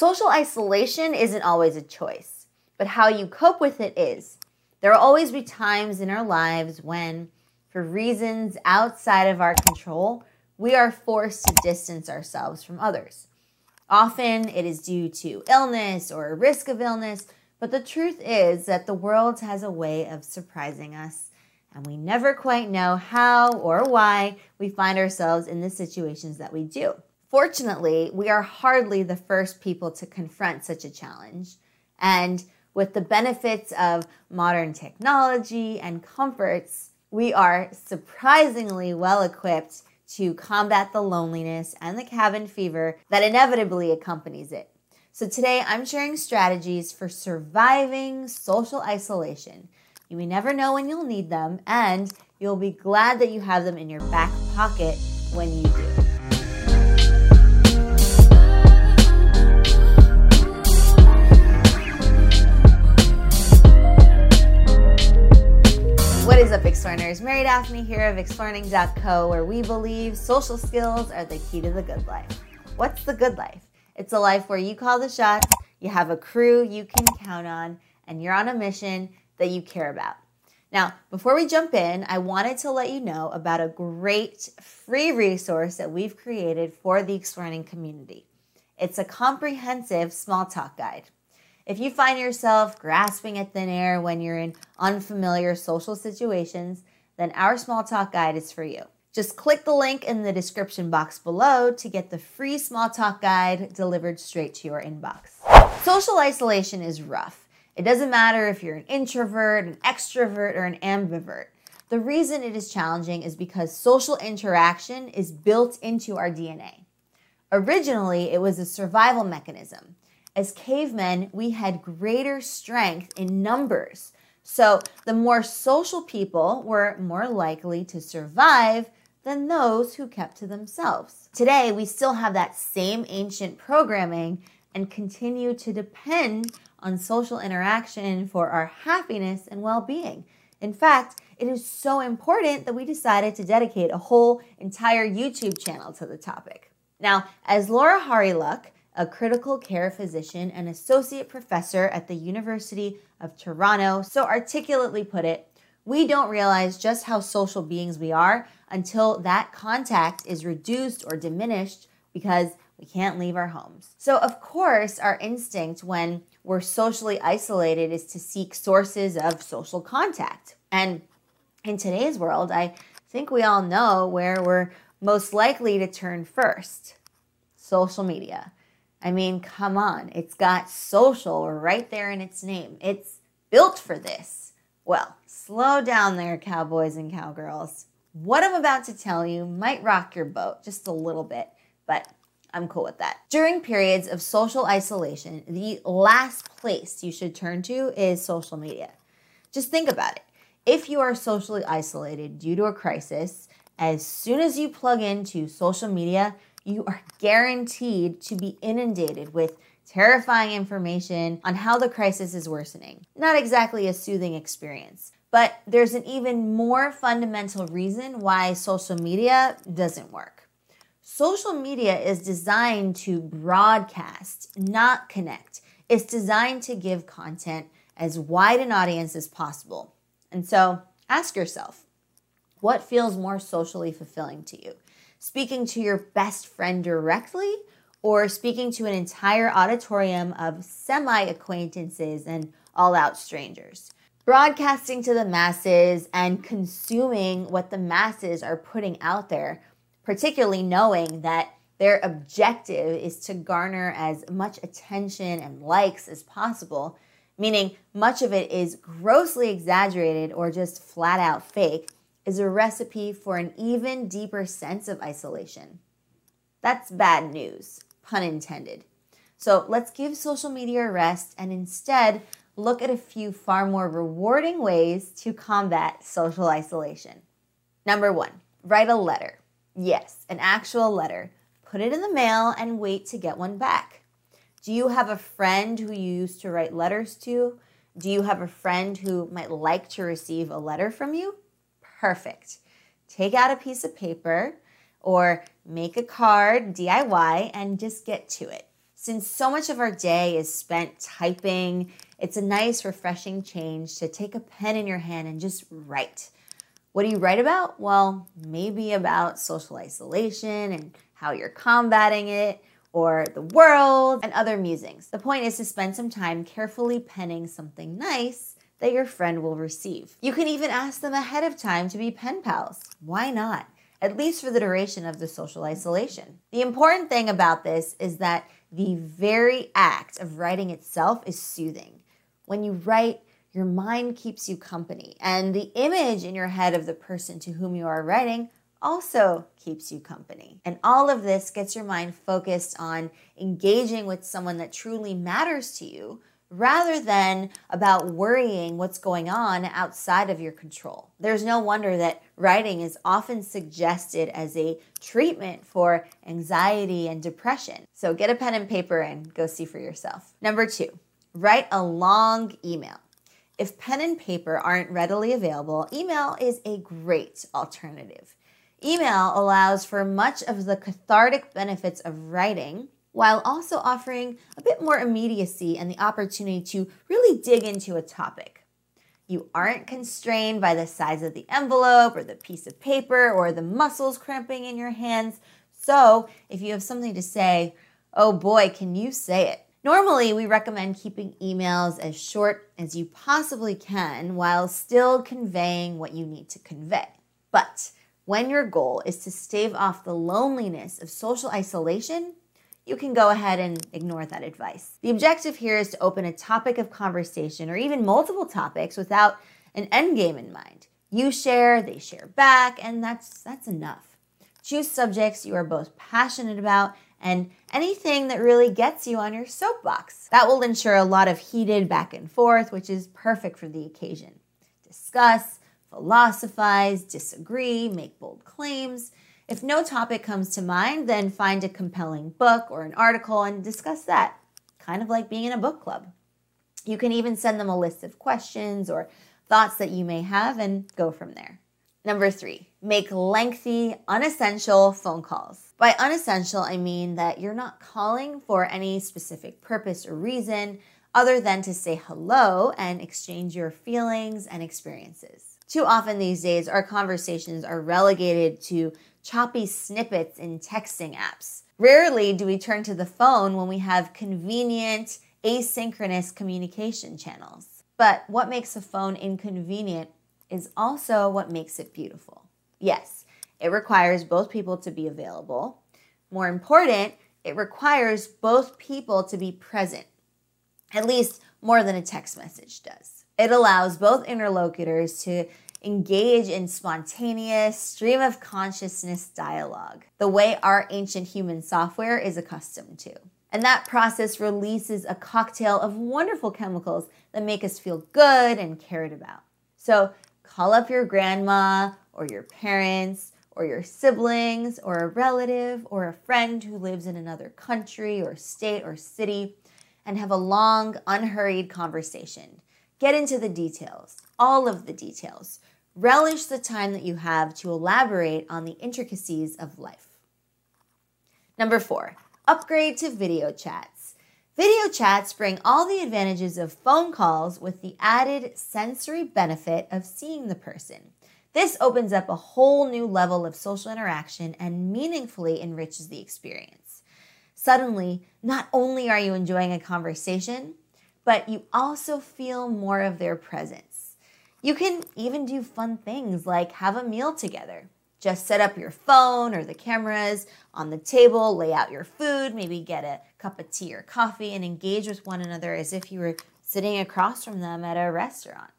Social isolation isn't always a choice, but how you cope with it is. There will always be times in our lives when, for reasons outside of our control, we are forced to distance ourselves from others. Often it is due to illness or a risk of illness, but the truth is that the world has a way of surprising us, and we never quite know how or why we find ourselves in the situations that we do. Fortunately, we are hardly the first people to confront such a challenge, and with the benefits of modern technology and comforts, we are surprisingly well equipped to combat the loneliness and the cabin fever that inevitably accompanies it. So, today I'm sharing strategies for surviving social isolation. You may never know when you'll need them, and you'll be glad that you have them in your back pocket when you do. Is up, Explorers? Mary Daphne here of Exploring.co, where we believe social skills are the key to the good life. What's the good life? It's a life where you call the shots, you have a crew you can count on, and you're on a mission that you care about. Now, before we jump in, I wanted to let you know about a great free resource that we've created for the Exploring community. It's a comprehensive small talk guide. If you find yourself grasping at thin air when you're in unfamiliar social situations, then our small talk guide is for you. Just click the link in the description box below to get the free small talk guide delivered straight to your inbox. Social isolation is rough. It doesn't matter if you're an introvert, an extrovert, or an ambivert. The reason it is challenging is because social interaction is built into our DNA. Originally, it was a survival mechanism. As cavemen, we had greater strength in numbers. So the more social people were more likely to survive than those who kept to themselves. Today, we still have that same ancient programming and continue to depend on social interaction for our happiness and well being. In fact, it is so important that we decided to dedicate a whole entire YouTube channel to the topic. Now, as Laura Hawryluck, a critical care physician and associate professor at the University of Toronto, so articulately put it, we don't realize just how social beings we are until that contact is reduced or diminished because we can't leave our homes. So, of course, our instinct when we're socially isolated is to seek sources of social contact. And in today's world, I think we all know where we're most likely to turn first social media. I mean, come on. It's got social right there in its name. It's built for this. Well, slow down there, cowboys and cowgirls. What I'm about to tell you might rock your boat just a little bit, but I'm cool with that. During periods of social isolation, the last place you should turn to is social media. Just think about it. If you are socially isolated due to a crisis, as soon as you plug into social media, you are guaranteed to be inundated with terrifying information on how the crisis is worsening. Not exactly a soothing experience. But there's an even more fundamental reason why social media doesn't work. Social media is designed to broadcast, not connect. It's designed to give content as wide an audience as possible. And so ask yourself what feels more socially fulfilling to you? Speaking to your best friend directly or speaking to an entire auditorium of semi acquaintances and all out strangers. Broadcasting to the masses and consuming what the masses are putting out there, particularly knowing that their objective is to garner as much attention and likes as possible, meaning much of it is grossly exaggerated or just flat out fake is a recipe for an even deeper sense of isolation. That's bad news, pun intended. So let's give social media a rest and instead look at a few far more rewarding ways to combat social isolation. Number one, write a letter. Yes, an actual letter. Put it in the mail and wait to get one back. Do you have a friend who you used to write letters to? Do you have a friend who might like to receive a letter from you? Perfect. Take out a piece of paper or make a card DIY and just get to it. Since so much of our day is spent typing, it's a nice, refreshing change to take a pen in your hand and just write. What do you write about? Well, maybe about social isolation and how you're combating it, or the world and other musings. The point is to spend some time carefully penning something nice that your friend will receive. You can even ask them ahead of time to be pen pals. Why not? At least for the duration of the social isolation. The important thing about this is that the very act of writing itself is soothing. When you write, your mind keeps you company, and the image in your head of the person to whom you are writing also keeps you company. And all of this gets your mind focused on engaging with someone that truly matters to you rather than about worrying what's going on outside of your control. There's no wonder that writing is often suggested as a treatment for anxiety and depression. So get a pen and paper and go see for yourself. Number two, write a long email. If pen and paper aren't readily available, email is a great alternative. Email allows for much of the cathartic benefits of writing while also offering a bit more immediacy and the opportunity to really dig into a topic. You aren't constrained by the size of the envelope or the piece of paper or the muscles cramping in your hands. So, if you have something to say, oh boy, can you say it? Normally, we recommend keeping emails as short as you possibly can while still conveying what you need to convey. But when your goal is to stave off the loneliness of social isolation, you can go ahead and ignore that advice. The objective here is to open a topic of conversation or even multiple topics without an end game in mind. You share, they share back, and that's that's enough. Choose subjects you are both passionate about and anything that really gets you on your soapbox. That will ensure a lot of heated back and forth, which is perfect for the occasion. Discuss, philosophize, disagree, make bold claims, if no topic comes to mind, then find a compelling book or an article and discuss that, kind of like being in a book club. You can even send them a list of questions or thoughts that you may have and go from there. Number three, make lengthy, unessential phone calls. By unessential, I mean that you're not calling for any specific purpose or reason other than to say hello and exchange your feelings and experiences. Too often these days, our conversations are relegated to choppy snippets in texting apps. Rarely do we turn to the phone when we have convenient, asynchronous communication channels. But what makes a phone inconvenient is also what makes it beautiful. Yes, it requires both people to be available. More important, it requires both people to be present, at least more than a text message does. It allows both interlocutors to engage in spontaneous, stream of consciousness dialogue, the way our ancient human software is accustomed to. And that process releases a cocktail of wonderful chemicals that make us feel good and cared about. So call up your grandma or your parents or your siblings or a relative or a friend who lives in another country or state or city and have a long, unhurried conversation. Get into the details, all of the details. Relish the time that you have to elaborate on the intricacies of life. Number four, upgrade to video chats. Video chats bring all the advantages of phone calls with the added sensory benefit of seeing the person. This opens up a whole new level of social interaction and meaningfully enriches the experience. Suddenly, not only are you enjoying a conversation, but you also feel more of their presence. You can even do fun things like have a meal together. Just set up your phone or the cameras on the table, lay out your food, maybe get a cup of tea or coffee, and engage with one another as if you were sitting across from them at a restaurant.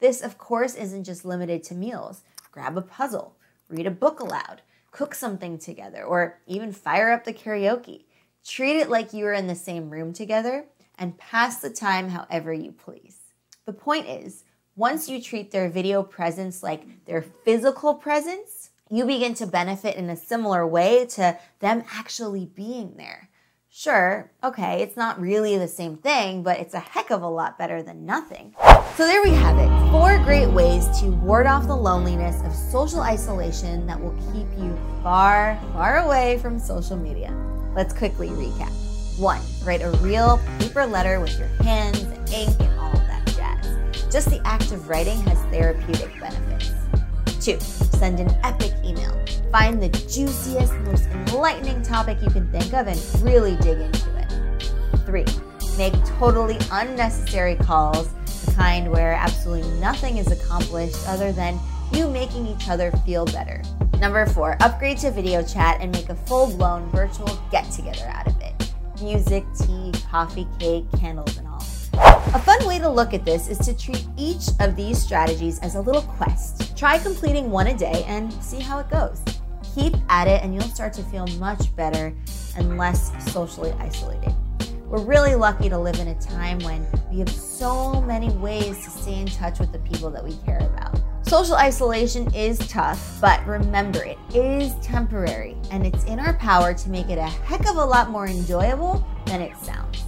This, of course, isn't just limited to meals. Grab a puzzle, read a book aloud, cook something together, or even fire up the karaoke. Treat it like you are in the same room together and pass the time however you please. The point is, once you treat their video presence like their physical presence, you begin to benefit in a similar way to them actually being there. Sure, okay, it's not really the same thing, but it's a heck of a lot better than nothing. So there we have it four great ways to ward off the loneliness of social isolation that will keep you far, far away from social media. Let's quickly recap. One, write a real paper letter with your hands and ink and Just the act of writing has therapeutic benefits. Two, send an epic email. Find the juiciest, most enlightening topic you can think of and really dig into it. Three, make totally unnecessary calls, the kind where absolutely nothing is accomplished other than you making each other feel better. Number four, upgrade to video chat and make a full blown virtual get together out of it. Music, tea, coffee, cake, candles, and. A fun way to look at this is to treat each of these strategies as a little quest. Try completing one a day and see how it goes. Keep at it, and you'll start to feel much better and less socially isolated. We're really lucky to live in a time when we have so many ways to stay in touch with the people that we care about. Social isolation is tough, but remember, it is temporary, and it's in our power to make it a heck of a lot more enjoyable than it sounds.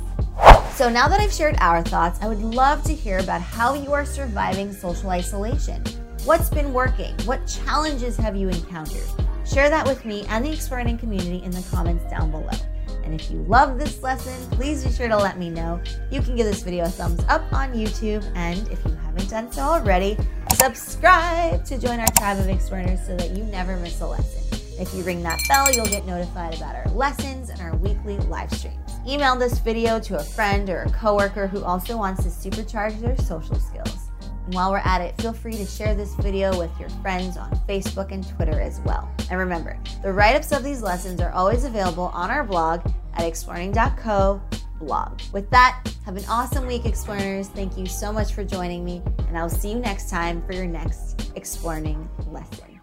So, now that I've shared our thoughts, I would love to hear about how you are surviving social isolation. What's been working? What challenges have you encountered? Share that with me and the Exploring community in the comments down below. And if you love this lesson, please be sure to let me know. You can give this video a thumbs up on YouTube, and if you haven't done so already, subscribe to join our tribe of explorers so that you never miss a lesson. If you ring that bell, you'll get notified about our lessons and our weekly live streams. Email this video to a friend or a coworker who also wants to supercharge their social skills. And while we're at it, feel free to share this video with your friends on Facebook and Twitter as well. And remember, the write ups of these lessons are always available on our blog at exploring.co blog. With that, have an awesome week, Explorers. Thank you so much for joining me, and I'll see you next time for your next Exploring lesson.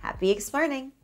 Happy exploring!